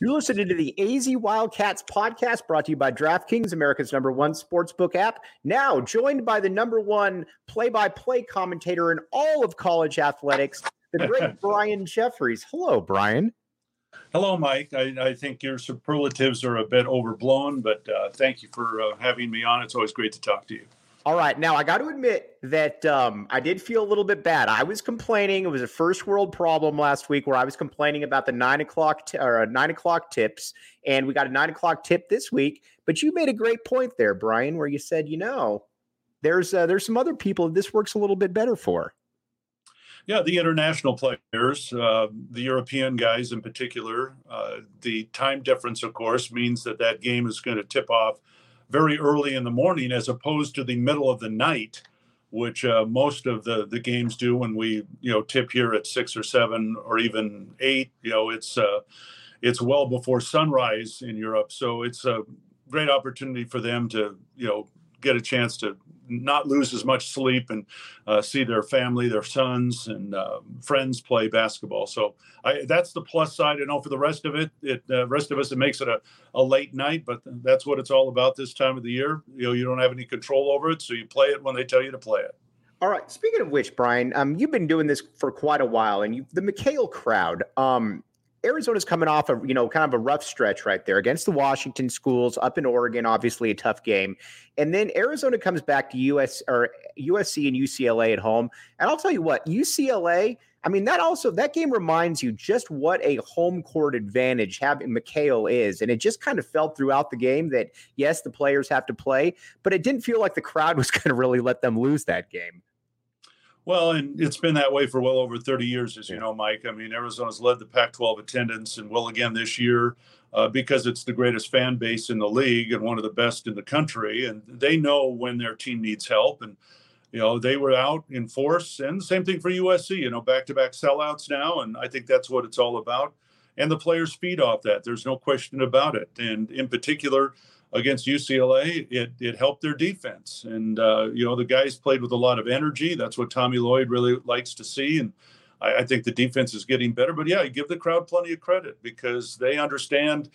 You're listening to the AZ Wildcats podcast brought to you by DraftKings, America's number one sportsbook app. Now joined by the number one play by play commentator in all of college athletics, the great Brian Jeffries. Hello, Brian. Hello, Mike. I, I, think your superlatives are a bit overblown, but uh, thank you for uh, having me on. It's always great to talk to you. All right. Now, I got to admit that um, I did feel a little bit bad. I was complaining. It was a first world problem last week where I was complaining about the nine o'clock t- or uh, nine o'clock tips, and we got a nine o'clock tip this week. But you made a great point there, Brian, where you said, you know, there's uh, there's some other people this works a little bit better for. Yeah, the international players, uh, the European guys in particular. Uh, the time difference, of course, means that that game is going to tip off very early in the morning as opposed to the middle of the night which uh, most of the the games do when we you know tip here at six or seven or even eight you know it's uh, it's well before sunrise in Europe. So it's a great opportunity for them to you know get a chance to not lose as much sleep and uh, see their family, their sons and uh, friends play basketball. So I, that's the plus side. I know for the rest of it, it uh, rest of us, it makes it a, a late night, but that's what it's all about this time of the year. You know, you don't have any control over it, so you play it when they tell you to play it. All right. Speaking of which, Brian, um, you've been doing this for quite a while, and you the McKale crowd. Um, Arizona's coming off a you know kind of a rough stretch right there against the Washington schools up in Oregon, obviously a tough game, and then Arizona comes back to US or USC and UCLA at home. And I'll tell you what, UCLA. I mean that also that game reminds you just what a home court advantage having McKale is, and it just kind of felt throughout the game that yes, the players have to play, but it didn't feel like the crowd was going to really let them lose that game. Well, and it's been that way for well over 30 years, as you know, Mike. I mean, Arizona's led the Pac 12 attendance and will again this year uh, because it's the greatest fan base in the league and one of the best in the country. And they know when their team needs help. And, you know, they were out in force. And the same thing for USC, you know, back to back sellouts now. And I think that's what it's all about. And the players feed off that. There's no question about it. And in particular, against UCLA, it it helped their defense. And uh, you know the guys played with a lot of energy. That's what Tommy Lloyd really likes to see. And I, I think the defense is getting better. But yeah, give the crowd plenty of credit because they understand.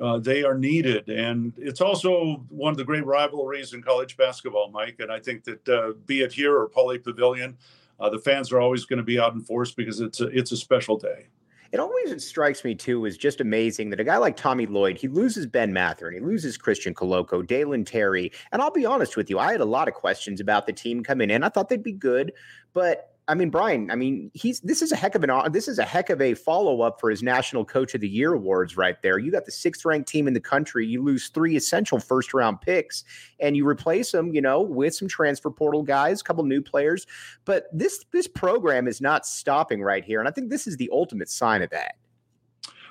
Uh, they are needed, and it's also one of the great rivalries in college basketball, Mike. And I think that uh, be it here or Pauley Pavilion, uh, the fans are always going to be out in force because it's a, it's a special day. It always strikes me too is just amazing that a guy like Tommy Lloyd, he loses Ben Mathurin and he loses Christian Koloko, Dalen Terry. And I'll be honest with you, I had a lot of questions about the team coming in. I thought they'd be good, but I mean, Brian, I mean, he's this is a heck of an this is a heck of a follow up for his National Coach of the Year awards right there. You got the sixth ranked team in the country. You lose three essential first round picks, and you replace them, you know, with some transfer portal guys, a couple new players. But this this program is not stopping right here, and I think this is the ultimate sign of that.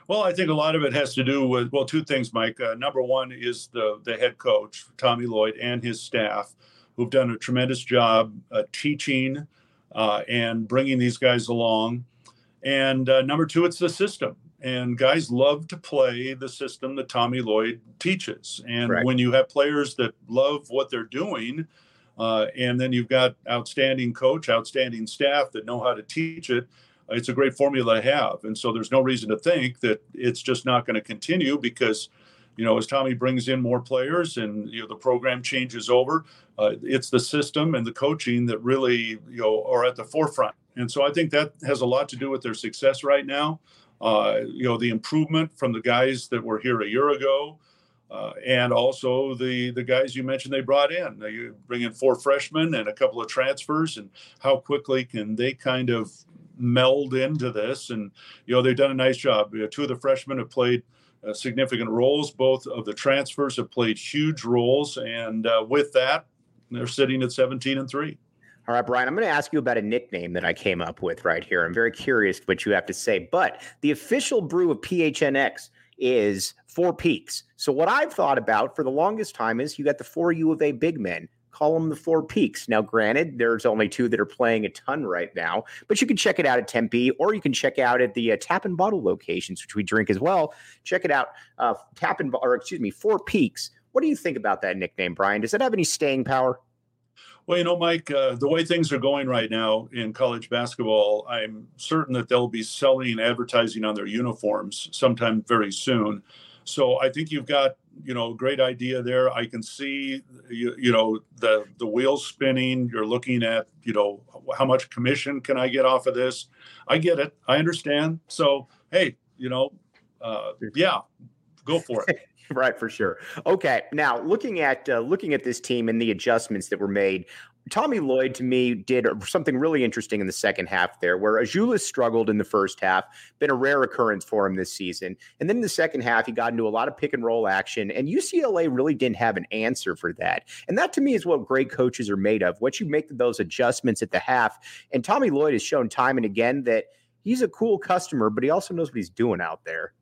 Well, I think a lot of it has to do with well, two things, Mike. Uh, number one is the the head coach Tommy Lloyd and his staff, who've done a tremendous job uh, teaching uh, and bringing these guys along. And uh, number two, it's the system. And guys love to play the system that Tommy Lloyd teaches. And Correct. when you have players that love what they're doing, uh, and then you've got outstanding coach, outstanding staff that know how to teach it, it's a great formula to have. And so there's no reason to think that it's just not going to continue because – you know, as Tommy brings in more players and you know the program changes over, uh, it's the system and the coaching that really you know are at the forefront. And so I think that has a lot to do with their success right now. Uh, you know, the improvement from the guys that were here a year ago, uh, and also the the guys you mentioned they brought in. You bring in four freshmen and a couple of transfers, and how quickly can they kind of meld into this? And you know, they've done a nice job. You know, Two of the freshmen have played uh, significant roles. Both of the transfers have played huge roles, and uh, with that, they're sitting at 17 and three. All right, Brian, I'm going to ask you about a nickname that I came up with right here. I'm very curious what you have to say. But the official brew of PHNX is Four Peaks. So, what I've thought about for the longest time is you got the four U of A big men. Call them the Four Peaks. Now, granted, there's only two that are playing a ton right now, but you can check it out at Tempe or you can check out at the uh, Tap and Bottle locations, which we drink as well. Check it out. Uh, Tap and, or excuse me, Four Peaks. What do you think about that nickname, Brian? Does it have any staying power? Well, you know, Mike, uh, the way things are going right now in college basketball, I'm certain that they'll be selling advertising on their uniforms sometime very soon. So I think you've got, you know, great idea there. I can see, you, you know, the the wheels spinning. You're looking at, you know, how much commission can I get off of this? I get it. I understand. So hey, you know, uh, yeah, go for it. right for sure. Okay, now looking at uh, looking at this team and the adjustments that were made, Tommy Lloyd to me did something really interesting in the second half there, where Azuolas struggled in the first half, been a rare occurrence for him this season, and then in the second half he got into a lot of pick and roll action, and UCLA really didn't have an answer for that, and that to me is what great coaches are made of. What you make those adjustments at the half, and Tommy Lloyd has shown time and again that he's a cool customer, but he also knows what he's doing out there.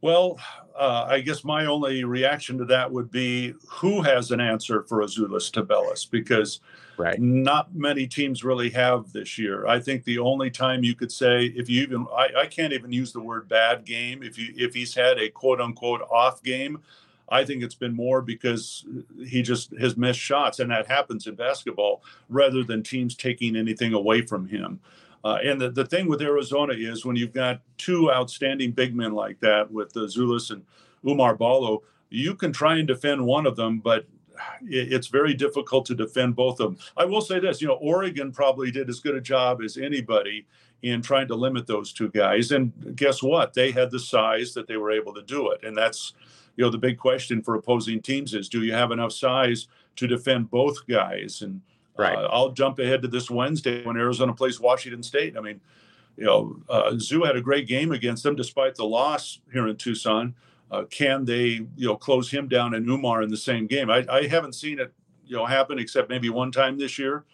Well, uh, I guess my only reaction to that would be who has an answer for Azuolas Tubelis because right. not many teams really have this year. I think the only time you could say if you even I, I can't even use the word bad game if you if he's had a quote unquote off game. I think it's been more because he just has missed shots, and that happens in basketball rather than teams taking anything away from him. Uh, and the, the thing with Arizona is when you've got two outstanding big men like that with uh, Zulus and Oumar Ballo, you can try and defend one of them, but it, it's very difficult to defend both of them. I will say this, you know, Oregon probably did as good a job as anybody in trying to limit those two guys. And guess what? They had the size that they were able to do it. And that's, you know, the big question for opposing teams is do you have enough size to defend both guys? And Right. Uh, I'll jump ahead to this Wednesday when Arizona plays Washington State. I mean, you know, uh, Zoo had a great game against them despite the loss here in Tucson. Uh, can they, you know, close him down and Oumar in the same game? I, I haven't seen it, you know, happen except maybe one time this year.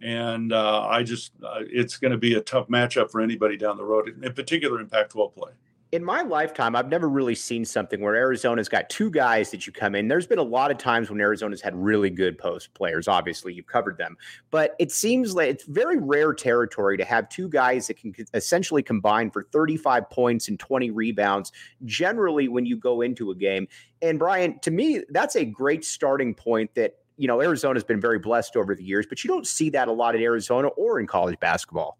And uh, I just, uh, it's going to be a tough matchup for anybody down the road, in particular in Pac 12 play in my lifetime, I've never really seen something where Arizona's got two guys that you come in. There's been a lot of times when Arizona's had really good post players. Obviously, you've covered them, but it seems like it's very rare territory to have two guys that can essentially combine for 35 points and 20 rebounds. Generally, when you go into a game, and Brian, to me, that's a great starting point. That you know, Arizona's been very blessed over the years, but you don't see that a lot in Arizona or in college basketball.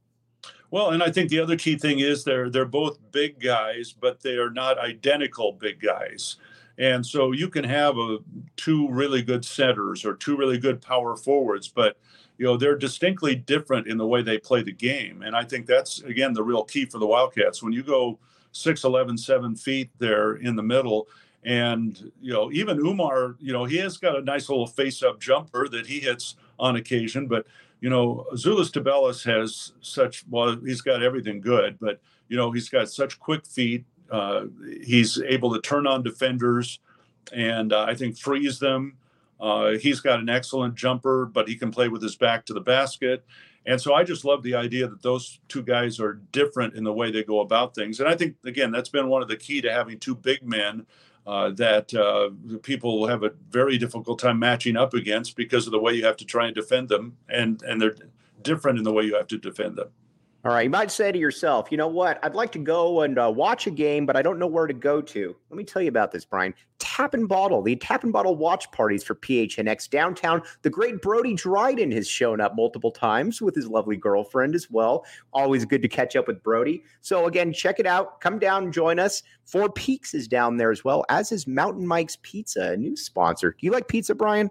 Well, and I think the other key thing is they're they're both big guys, but they are not identical big guys. And so you can have a two really good centers or two really good power forwards, but you know they're distinctly different in the way they play the game. And I think that's again the real key for the Wildcats. When you go 6'11, 7 feet there in the middle, and you know even Oumar, you know he has got a nice little face-up jumper that he hits on occasion, but you know, Azuolas Tubelis has such, well, he's got everything good, but, you know, he's got such quick feet. Uh, he's able to turn on defenders and uh, I think freeze them. Uh, he's got an excellent jumper, but he can play with his back to the basket. And so I just love the idea that those two guys are different in the way they go about things. And I think, again, that's been one of the key to having two big men uh, that uh, people have a very difficult time matching up against because of the way you have to try and defend them, and and they're different in the way you have to defend them. All right, you might say to yourself, you know what? I'd like to go and uh, watch a game, but I don't know where to go to. Let me tell you about this, Brian. Tap and Bottle, the Tap and Bottle watch parties for PHNX downtown. The great Brody Dryden has shown up multiple times with his lovely girlfriend as well. Always good to catch up with Brody. So again, check it out. Come down join us. Four Peaks is down there as well, as is Mountain Mike's Pizza, a new sponsor. Do you like pizza, Brian?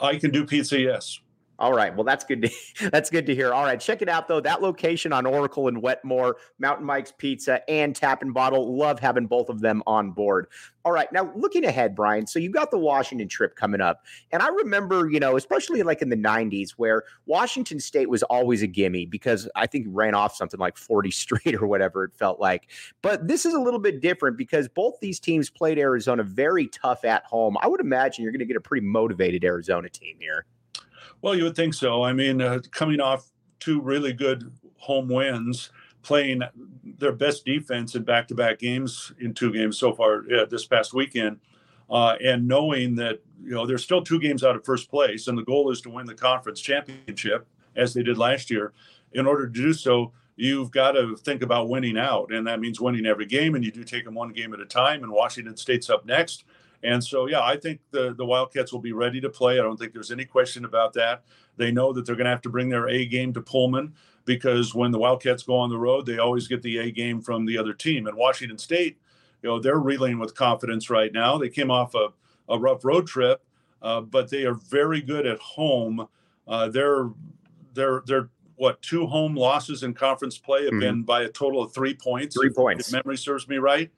I can do pizza, yes. All right. Well, that's good. To, that's good to hear. All right. Check it out, though. That location on Oracle and Wetmore, Mountain Mike's Pizza and Tap and Bottle. Love having both of them on board. All right. Now, looking ahead, Brian, so you've got the Washington trip coming up. And I remember, you know, especially like in the 90s, where Washington State was always a gimme because I think ran off something like 40 straight or whatever it felt like. But this is a little bit different because both these teams played Arizona very tough at home. I would imagine you're going to get a pretty motivated Arizona team here. Well, you would think so. I mean, uh, coming off two really good home wins, playing their best defense in back-to-back games in two games so far yeah, this past weekend, uh, and knowing that you know they're still two games out of first place, and the goal is to win the conference championship as they did last year. In order to do so, you've got to think about winning out, and that means winning every game. And you do take them one game at a time. And Washington State's up next. And so, yeah, I think the, the Wildcats will be ready to play. I don't think there's any question about that. They know that they're going to have to bring their A game to Pullman because when the Wildcats go on the road, they always get the A game from the other team. And Washington State, you know, they're reeling with confidence right now. They came off a, a rough road trip, uh, but they are very good at home. Uh, they're they're they're what two home losses in conference play have mm-hmm. been by a total of three points. Three points. If memory serves me right.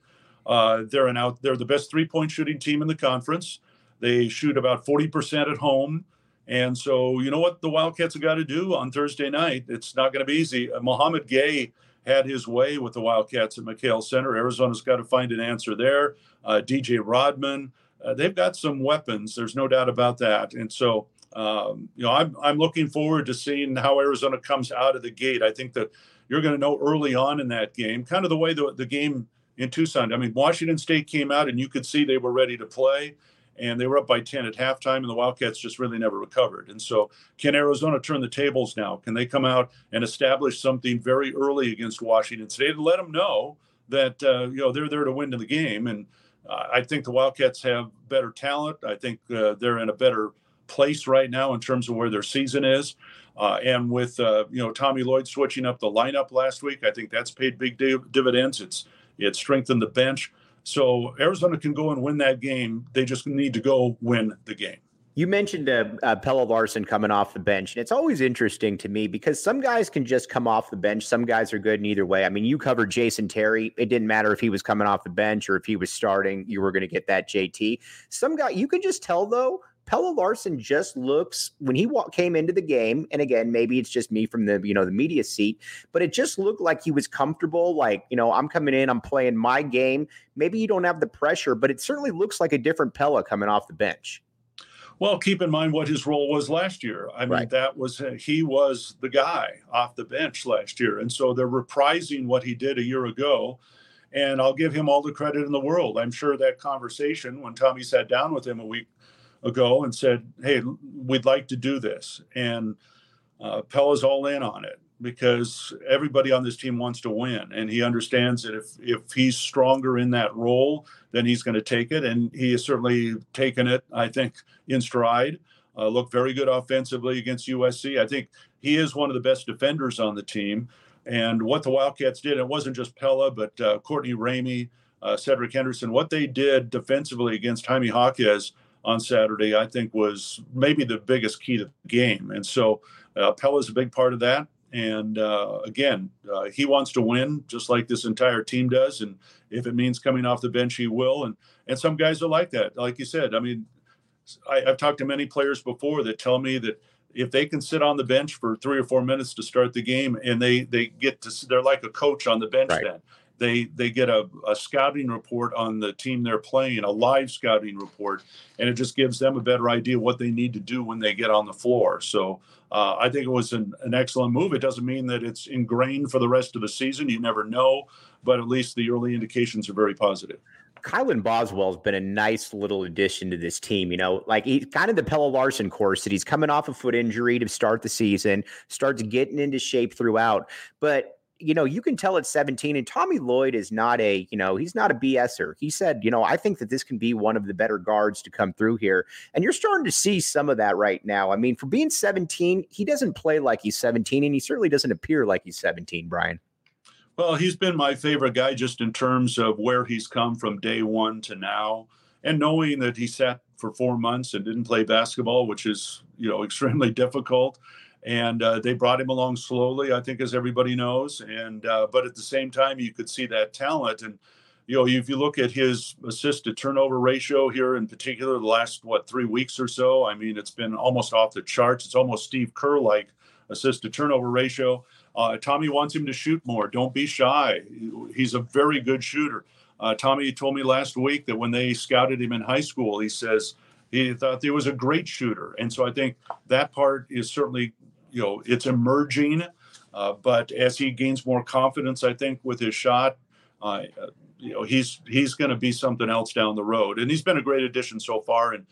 Uh, they're an out. They're the best three point shooting team in the conference. They shoot about forty percent at home, and so you know what the Wildcats have got to do on Thursday night. It's not going to be easy. Uh, Mouhamed Gueye had his way with the Wildcats at McKale Center. Arizona's got to find an answer there. Uh, DJ Rodman, uh, they've got some weapons. There's no doubt about that. And so, um, you know, I'm I'm looking forward to seeing how Arizona comes out of the gate. I think that you're going to know early on in that game, kind of the way the, the game in Tucson. I mean, Washington State came out and you could see they were ready to play and they were up by 10 at halftime and the Wildcats just really never recovered. And so can Arizona turn the tables now? Can they come out and establish something very early against Washington State and let them know that, uh, you know, they're there to win the game. And uh, I think the Wildcats have better talent. I think uh, they're in a better place right now in terms of where their season is. Uh, and with uh, you know Tommy Lloyd switching up the lineup last week, I think that's paid big div- dividends. It's it strengthened the bench. So Arizona can go and win that game. They just need to go win the game. You mentioned uh, uh, Pelle Larsson coming off the bench, and it's always interesting to me because some guys can just come off the bench. Some guys are good in either way. I mean, you covered Jason Terry. It didn't matter if he was coming off the bench or if he was starting. You were going to get that JT. Some guy you can just tell though Pelle Larsson just looks when he walk, came into the game, and again, maybe it's just me from the you know the media seat, but it just looked like he was comfortable. Like you know, I'm coming in, I'm playing my game. Maybe you don't have the pressure, but it certainly looks like a different Pelle coming off the bench. Well, keep in mind what his role was last year. I mean, right. that was uh, he was the guy off the bench last year, and so they're reprising what he did a year ago. And I'll give him all the credit in the world. I'm sure that conversation when Tommy sat down with him a week ago and said, "Hey, we'd like to do this," and uh, Pelle's all in on it because everybody on this team wants to win, and he understands that if if he's stronger in that role, then he's going to take it, and he has certainly taken it. I think in stride. Uh, looked very good offensively against USC. I think he is one of the best defenders on the team. And what the Wildcats did, it wasn't just Pelle, but uh, Courtney Ramey, uh, Cedric Henderson, what they did defensively against Jaime Jaquez on Saturday, I think was maybe the biggest key to the game. And so uh, Pelle is a big part of that. And uh, again, uh, he wants to win just like this entire team does. And if it means coming off the bench, he will. And and some guys are like that. Like you said, I mean, I, have talked to many players before that tell me that if they can sit on the bench for three or four minutes to start the game, and they they get to, they're like a coach on the bench right. then they they get a, a scouting report on the team they're playing, a live scouting report, and it just gives them a better idea what they need to do when they get on the floor. So uh, I think it was an, an excellent move. It doesn't mean that it's ingrained for the rest of the season. You never know, but at least the early indications are very positive. Kylan Boswell has been a nice little addition to this team. You know, like he's kind of the Pelle Larsson course that he's coming off a foot injury to start the season, starts getting into shape throughout. But you know, you can tell at 17, and Tommy Lloyd is not a, you know, he's not a BSer. He said, you know, I think that this can be one of the better guards to come through here. And you're starting to see some of that right now. I mean, for being 17, he doesn't play like he's 17, and he certainly doesn't appear like he's 17, Brian. Well, he's been my favorite guy just in terms of where he's come from day one to now. and knowing that he sat for four months and didn't play basketball, which is you know extremely difficult. And uh, they brought him along slowly, I think, as everybody knows. And uh, but at the same time, you could see that talent. And you know, if you look at his assist to turnover ratio here in particular, the last what three weeks or so, I mean, it's been almost off the charts. It's almost Steve Kerr like assist to turnover ratio. Uh, Tommy wants him to shoot more. Don't be shy. He's a very good shooter. Uh, Tommy told me last week that when they scouted him in high school, he says he thought he was a great shooter, and so I think that part is certainly, you know, it's emerging. Uh, but as he gains more confidence, I think with his shot, uh, you know, he's he's going to be something else down the road. And he's been a great addition so far. And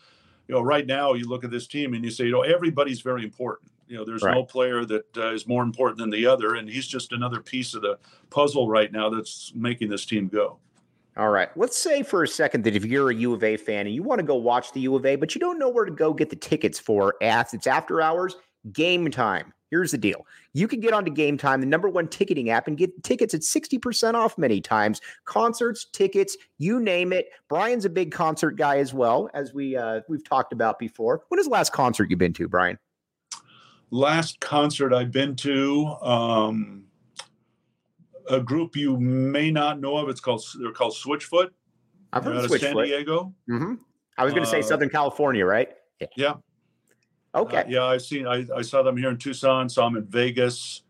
you know, right now you look at this team and you say, you know, everybody's very important. You know, there's right. no player that uh, is more important than the other, and he's just another piece of the puzzle right now that's making this team go. All right. Let's say for a second that if you're a U of A fan and you want to go watch the U of A, but you don't know where to go get the tickets for as it's after hours, game time. Here's the deal. You can get onto Game Time, the number one ticketing app, and get tickets at 60% off many times. Concerts, tickets, you name it. Brian's a big concert guy as well, as we uh, we've talked about before. When is the last concert you've been to, Brian? Last concert I've been to, um, a group you may not know of. It's called they're called Switchfoot. I've heard of Switchfoot. San Diego. Mm-hmm. I was going to say uh, Southern California, right? Yeah. yeah. Okay. Uh, yeah, I've seen. I, I saw them here in Tucson. Saw them in Vegas.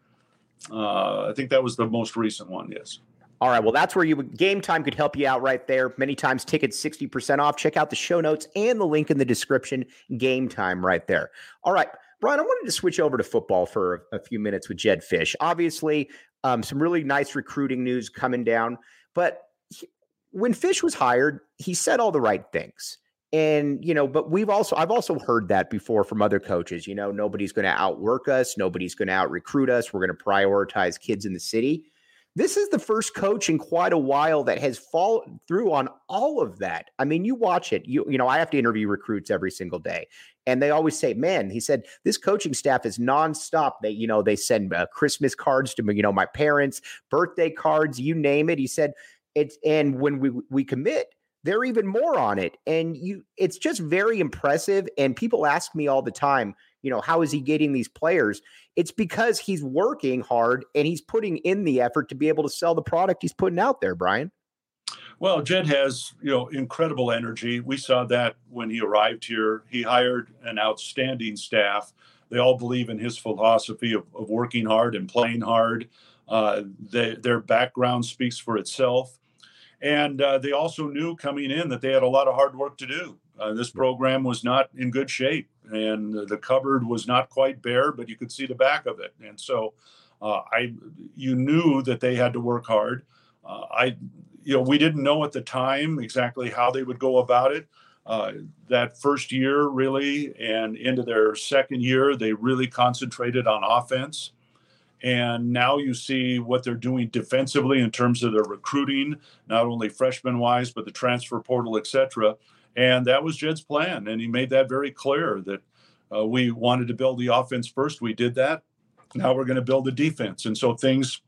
Uh, I think that was the most recent one. Yes. All right. Well, that's where you game time could help you out right there. Many times tickets 60% off. Check out the show notes and the link in the description. Game time right there. All right. Brian, I wanted to switch over to football for a, few minutes with Jedd Fisch. Obviously, um, some really nice recruiting news coming down. But he, when Fisch was hired, he said all the right things. And, you know, but we've also, I've also heard that before from other coaches. You know, nobody's going to outwork us, nobody's going to out recruit us. We're going to prioritize kids in the city. This is the first coach in quite a while that has followed through on all of that. I mean, you watch it. You you know, I have to interview recruits every single day, and they always say, "Man," he said, "this coaching staff is nonstop. They you know they send uh, Christmas cards to you know my parents, birthday cards, you name it." He said, "It's and when we we commit." They're even more on it and you it's just very impressive and people ask me all the time you know how is he getting these players? It's because he's working hard and he's putting in the effort to be able to sell the product he's putting out there brian. Well Jedd has you know incredible energy. We saw that when he arrived here. He hired an outstanding staff. They all believe in his philosophy of, of working hard and playing hard. Uh, they, their background speaks for itself and uh, they also knew coming in that they had a lot of hard work to do. Uh, this program was not in good shape, and the cupboard was not quite bare, but you could see the back of it. And so, uh, I, you knew that they had to work hard. Uh, I, you know, we didn't know at the time exactly how they would go about it. Uh, that first year, really, and into their second year, they really concentrated on offense. And now you see what they're doing defensively in terms of their recruiting, not only freshman wise, but the transfer portal, et cetera. And that was Jedd's plan. And he made that very clear that uh, we wanted to build the offense first. We did that. Now we're going to build the defense. And so things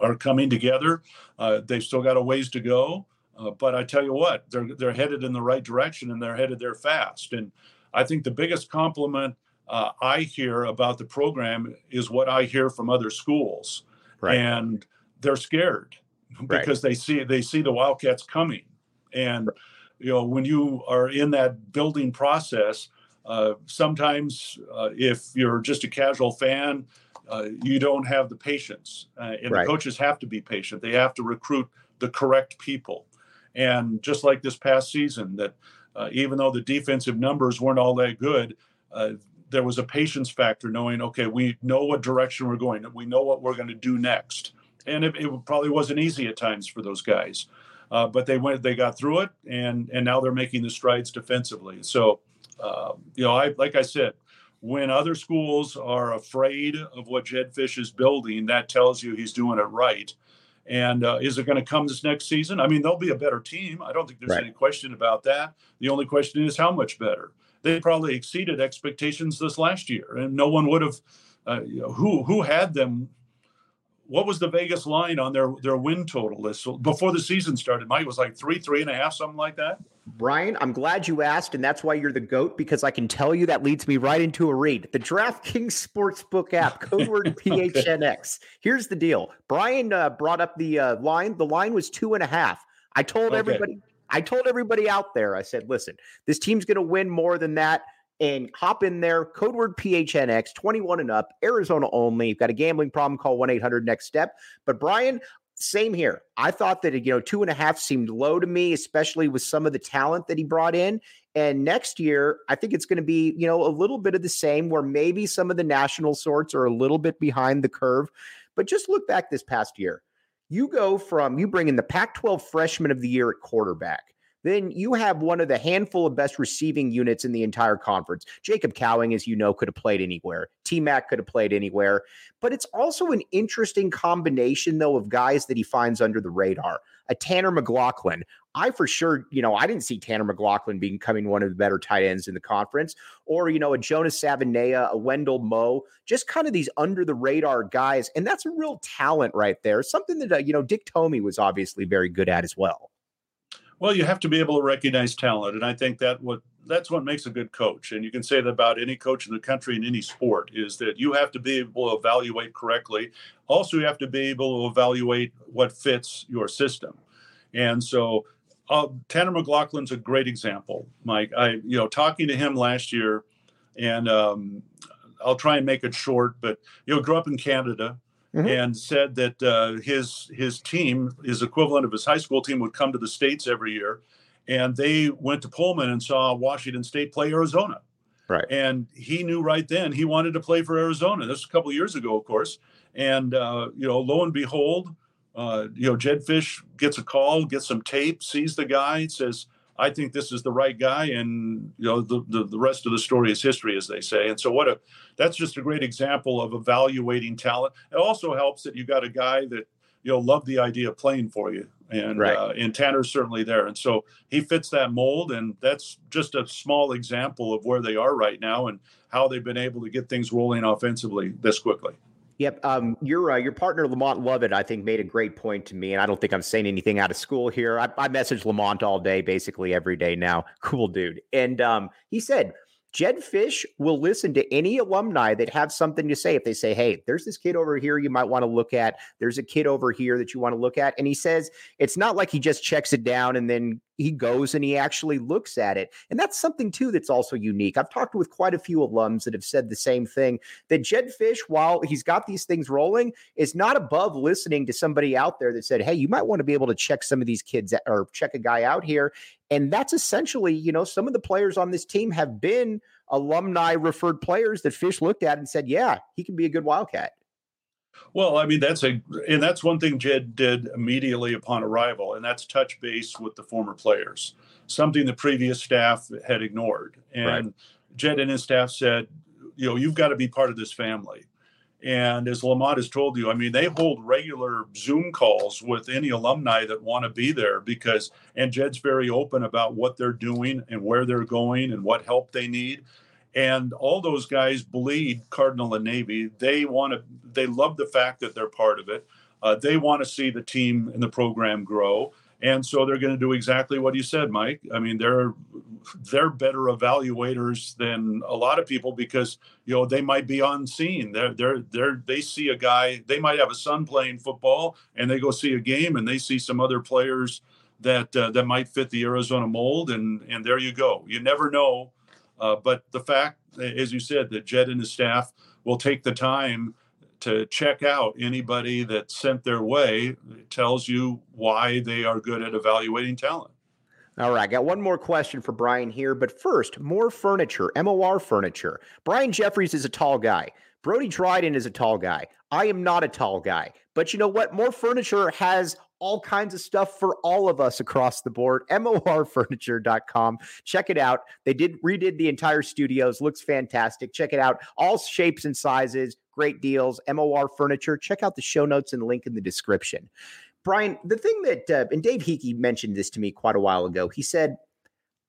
are coming together. Uh, they've still got a ways to go. Uh, but I tell you what, they're, they're headed in the right direction and they're headed there fast. And I think the biggest compliment uh, I hear about the program is what I hear from other schools, right. and they're scared because right. they see they see the Wildcats coming, and you know when you are in that building process, uh, sometimes uh, if you're just a casual fan, uh, you don't have the patience, uh, and right. the coaches have to be patient. They have to recruit the correct people, and just like this past season, that uh, even though the defensive numbers weren't all that good there was a patience factor knowing okay we know what direction we're going we know what we're going to do next and it, it probably wasn't easy at times for those guys uh, but they went they got through it and and now they're making the strides defensively so uh, you know i like i said when other schools are afraid of what jedd fisch is building that tells you he's doing it right and uh, is it going to come this next season? I mean, they'll be a better team. I don't think there's right. any question about that. The only question is how much better they probably exceeded expectations this last year, and no one would have. Uh, you know, who who had them what was the Vegas line on their their win total list before the season started? Mike was like three, three and a half, something like that. Brian, I'm glad you asked, and that's why you're the goat because I can tell you that leads me right into a read. The DraftKings Sportsbook app, code word PHNX. Here's the deal. Brian uh, brought up the uh, line. The line was two and a half. I told okay. everybody. I told everybody out there. I said, listen, this team's going to win more than that and hop in there. Code word PHNX, 21 and up, Arizona only. You've got a gambling problem, call 1 800 next step. But Brian, same here. I thought that, you know, two and a half seemed low to me, especially with some of the talent that he brought in. And next year, I think it's going to be, you know, a little bit of the same where maybe some of the national sorts are a little bit behind the curve. But just look back this past year. You go from, you bring in the Pac 12 freshman of the year at quarterback then you have one of the handful of best receiving units in the entire conference. Jacob Cowing, as you know, could have played anywhere. T Mac could have played anywhere. But it's also an interesting combination, though, of guys that he finds under the radar. A Tanner McLachlan. I for sure, you know, I didn't see Tanner McLachlan becoming one of the better tight ends in the conference, or, you know, a Jonas Savaiinaea, a Wendell Moe, just kind of these under the radar guys. And that's a real talent right there. Something that, uh, you know, Dick Tomey was obviously very good at as well. Well, you have to be able to recognize talent, and I think that what that's what makes a good coach. And you can say that about any coach in the country in any sport is that you have to be able to evaluate correctly. Also, you have to be able to evaluate what fits your system. And so, uh, Tanner McLachlan's a great example, Mike. I, you know, talking to him last year, and um, I'll try and make it short, but you know, grew up in Canada, mm-hmm. and said that uh, his his team, his equivalent of his high school team, would come to the states every year, and they went to Pullman and saw Washington State play Arizona. Right. And he knew right then he wanted to play for Arizona. This was a couple years ago, of course. And uh, you know, lo and behold, uh, you know, Jedd Fisch gets a call, gets some tape, sees the guy, says, I think this is the right guy, and you know the, the, the rest of the story is history, as they say. And so, what a that's just a great example of evaluating talent. It also helps that you got a guy that you know loved the idea of playing for you, and right. uh, and Tanner's certainly there, and so he fits that mold, and that's just a small example of where they are right now and how they've been able to get things rolling offensively this quickly. Yep. Um, your uh, your partner Lamont Lovett, I think, made a great point to me, and I don't think I'm saying anything out of school here. I, I message Lamont all day, basically every day now. Cool dude, and um, he said Jedd Fisch will listen to any alumni that have something to say. If they say, hey, there's this kid over here you might want to look at, there's a kid over here that you want to look at. And he says, it's not like he just checks it down and then he goes and he actually looks at it. And that's something too that's also unique. I've talked with quite a few alums that have said the same thing that Jedd Fisch, while he's got these things rolling, is not above listening to somebody out there that said, hey, you might want to be able to check some of these kids or check a guy out here. And that's essentially, you know, some of the players on this team have been alumni referred players that Fisch looked at and said, yeah, he can be a good Wildcat. Well, I mean, that's a, and that's one thing Jedd did immediately upon arrival, and that's touch base with the former players, something the previous staff had ignored. And right. Jedd and his staff said, you know, you've got to be part of this family. And as Lamont has told you, I mean, they hold regular Zoom calls with any alumni that want to be there because, and Jedd's very open about what they're doing and where they're going and what help they need. And all those guys bleed Cardinal and Navy. They want to, they love the fact that they're part of it. Uh, they want to see the team and the program grow and so they're going to do exactly what you said mike. I mean they're they're better evaluators than a lot of people because you know they might be on scene they're they're they're they see a guy they might have a son playing football and they go see a game and they see some other players that uh, that might fit the arizona mold and and there you go. You never know. Uh, but the fact as you said that jedd and his staff will take the time to check out anybody that's sent their way it tells you why they are good at evaluating talent. All right, got one more question for Brian here, but first, more furniture, MOR furniture. Brian Jeffries is a tall guy. Brody Dryden is a tall guy. I am not a tall guy. But you know what? More furniture has all kinds of stuff for all of us across the board. MORfurniture.com. Check it out. They did redid the entire studios. Looks fantastic. Check it out. All shapes and sizes great deals, MOR Furniture. Check out the show notes and link in the description. Brian, the thing that, uh, and Dave Heeke mentioned this to me quite a while ago. He said,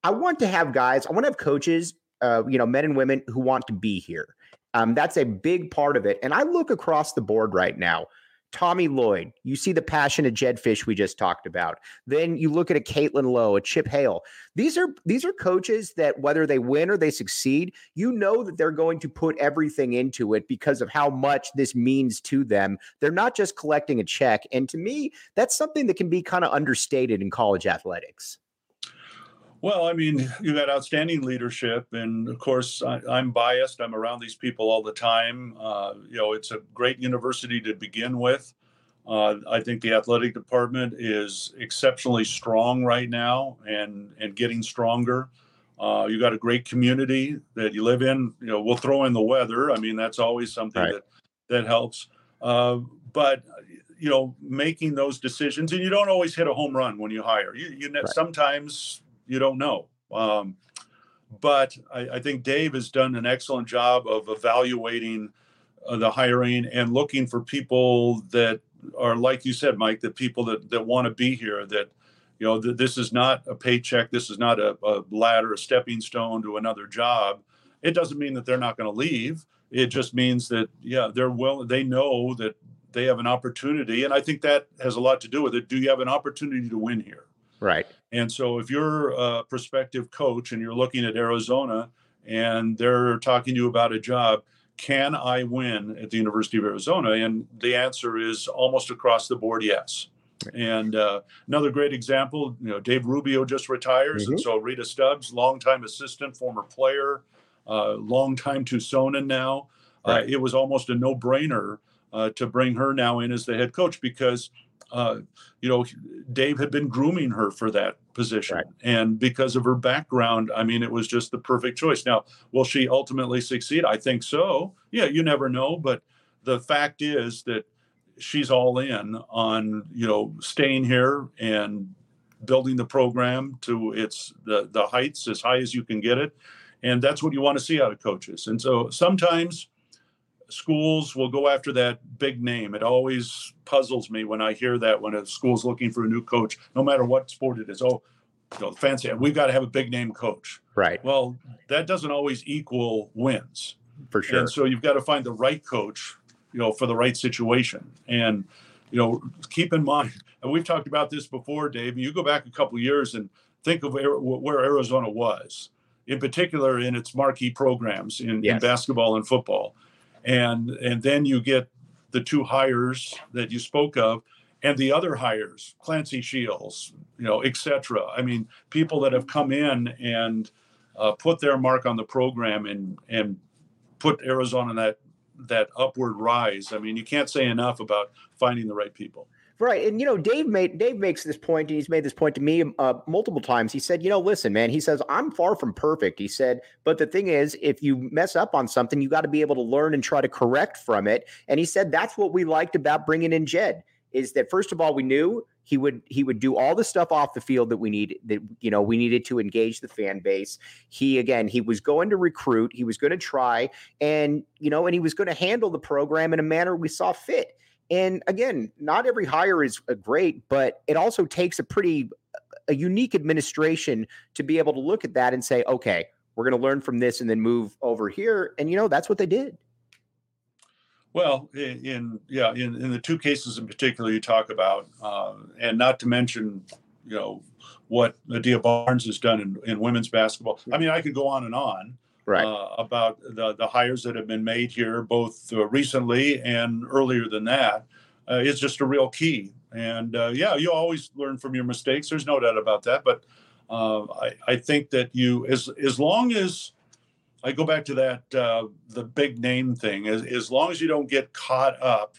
I want to have guys, I want to have coaches, uh, you know, men and women who want to be here. Um, that's a big part of it. And I look across the board right now. Tommy Lloyd, you see the passion of Jedd Fisch we just talked about. Then you look at a Caitlin Lowe, a Chip Hale. These are these are coaches that whether they win or they succeed, you know that they're going to put everything into it because of how much this means to them. They're not just collecting a check. And to me, that's something that can be kind of understated in college athletics. Well, I mean, you got outstanding leadership, and of course, I, am biased. I'm around these people all the time. Uh, you know, it's a great university to begin with. Uh, I think the athletic department is exceptionally strong right now, and and getting stronger. Uh, you got a great community that you live in. You know, we'll throw in the weather. I mean, that's always something right. that that helps. Uh, but you know, making those decisions, and you don't always hit a home run when you hire. You, you right. sometimes you don't know. Um, but I, I, think Dave has done an excellent job of evaluating uh, the hiring and looking for people that are, like you said, Mike, the people that, that want to be here, that, you know, th- this is not a paycheck. This is not a, a ladder, a stepping stone to another job. It doesn't mean that they're not going to leave. It just means that, yeah, they're well, they know that they have an opportunity. And I think that has a lot to do with it. Do you have an opportunity to win here? Right. And so if you're a prospective coach and you're looking at Arizona and they're talking to you about a job, can I win at the University of Arizona? And the answer is almost across the board, yes. And uh, another great example, you know, Dave Rubio just retires, mm-hmm. and so Rita Stubbs, longtime assistant, former player, uh, longtime Tucsonan now. Uh, right. Uh, it was almost a no-brainer uh, to bring her now in as the head coach because uh, you know, Dave had been grooming her for that position. Right. And because of her background, I mean, it was just the perfect choice. Now, will she ultimately succeed? I think so. Yeah, you never know. But the fact is that she's all in on, you know, staying here and building the program to its the, the heights as high as you can get it. And that's what you want to see out of coaches. And so sometimes schools will go after that big name. It always puzzles me when I hear that when a school's looking for a new coach, no matter what sport it is. Oh, you know, fancy, we've got to have a big name coach. Right. Well, that doesn't always equal wins. For sure. And so you've got to find the right coach, you know, for the right situation. And, you know, keep in mind, and we've talked about this before, Dave, you go back a couple years and think of where Arizona was, in particular in its marquee programs in, yes. in basketball and football and and then you get the two hires that you spoke of and the other hires clancy shields you know etc i mean people that have come in and uh, put their mark on the program and and put arizona in that that upward rise. I mean you can't say enough about finding the right people Right, and you know, Dave made Dave makes this point, and he's made this point to me uh, multiple times. He said, "You know, listen, man." He says, "I'm far from perfect." He said, "But the thing is, if you mess up on something, you got to be able to learn and try to correct from it." And he said that's what we liked about bringing in Jedd is that first of all, we knew he would he would do all the stuff off the field that we need that you know we needed to engage the fan base. He again, he was going to recruit, he was going to try, and you know, and he was going to handle the program in a manner we saw fit. And again, not every hire is uh, great, but it also takes a pretty a unique administration to be able to look at that and say, okay, we're going to learn from this and then move over here. And you know, that's what they did. Well, in, in yeah, in, in the two cases in particular you talk about, uh, and not to mention, you know, what Adia Barnes has done in, in women's basketball. I mean, I could go on and on right. uh, about the, the hires that have been made here, both uh, recently and earlier than that, uh, is just a real key. And uh, yeah, you always learn from your mistakes. There's no doubt about that. But uh, I, I think that you, as as long as I go back to that uh, the big name thing, as as long as you don't get caught up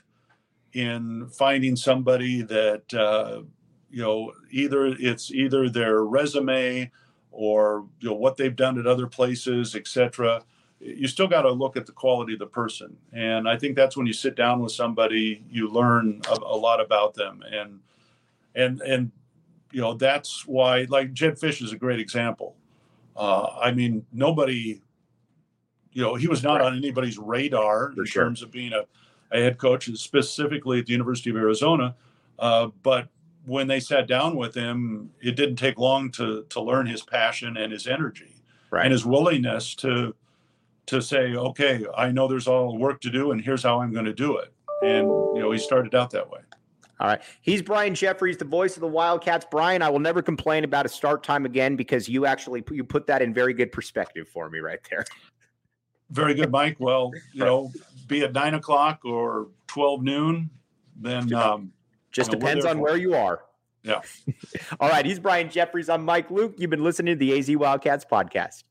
in finding somebody that you know either it's either their resume or you know what they've done at other places, etc. You still got to look at the quality of the person, and I think that's when you sit down with somebody, you learn a, a lot about them, and and and you know that's why like Jedd Fisch is a great example. Uh, I mean, nobody, you know, he was not right. on anybody's radar For in sure. terms of being a, a head coach, specifically at the University of Arizona. Uh, but when they sat down with him, it didn't take long to to learn his passion and his energy right. and his willingness to to say, okay, I know there's all work to do, and here's how I'm going to do it. and you know he started out that way. All right. He's Brian Jeffries, the voice of the Wildcats. Brian, I will never complain about a start time again because you actually you put that in very good perspective for me right there. Very good, Mike. Well, you know, be it nine o'clock or twelve noon, then um, just depends on where you are. Yeah. All right. He's Brian Jeffries. I'm Mike Luke. You've been listening to the AZ Wildcats podcast.